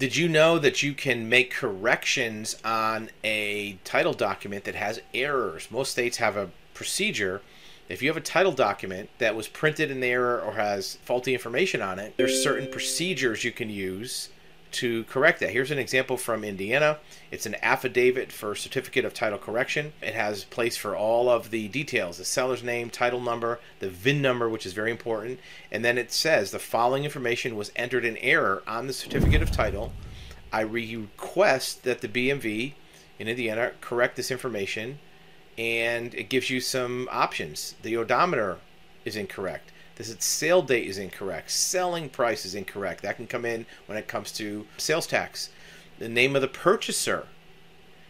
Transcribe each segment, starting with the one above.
Did you know that you can make corrections on a title document that has errors? Most states have a procedure. If you have a title document that was printed in error or has faulty information on it, there's certain procedures you can use to correct that. Here's an example from Indiana. It's an affidavit for certificate of title correction. It has place for all of the details, the seller's name, title number, the VIN number, which is very important, and then it says the following information was entered in error on the certificate of title. I request that the BMV in Indiana correct this information and it gives you some options. The odometer is incorrect this sale date is incorrect. Selling price is incorrect. That can come in when it comes to sales tax. The name of the purchaser.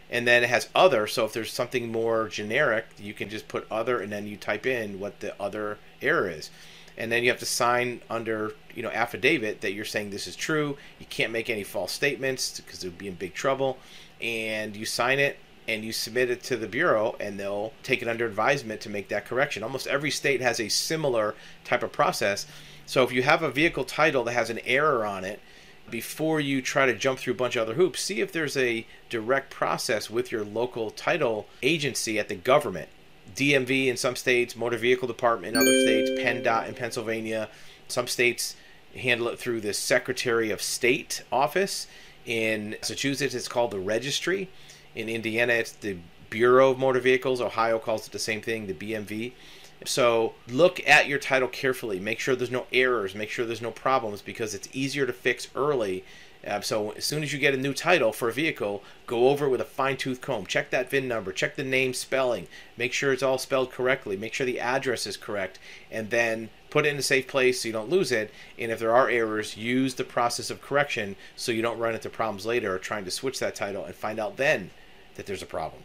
And then it has other. So if there's something more generic, you can just put other and then you type in what the other error is. And then you have to sign under, you know, affidavit that you're saying this is true. You can't make any false statements because it would be in big trouble. And you sign it and you submit it to the bureau and they'll take it under advisement to make that correction. Almost every state has a similar type of process. So if you have a vehicle title that has an error on it, before you try to jump through a bunch of other hoops, see if there's a direct process with your local title agency at the government. DMV in some states, Motor Vehicle Department in other states, PennDOT in Pennsylvania. Some states handle it through the Secretary of State office. In Massachusetts, it's called the registry. In Indiana, it's the Bureau of Motor Vehicles. Ohio calls it the same thing, the BMV. So look at your title carefully. Make sure there's no errors. Make sure there's no problems because it's easier to fix early. Uh, so as soon as you get a new title for a vehicle, go over it with a fine tooth comb. Check that VIN number. Check the name spelling. Make sure it's all spelled correctly. Make sure the address is correct, and then put it in a safe place so you don't lose it. And if there are errors, use the process of correction so you don't run into problems later or trying to switch that title and find out then that there's a problem.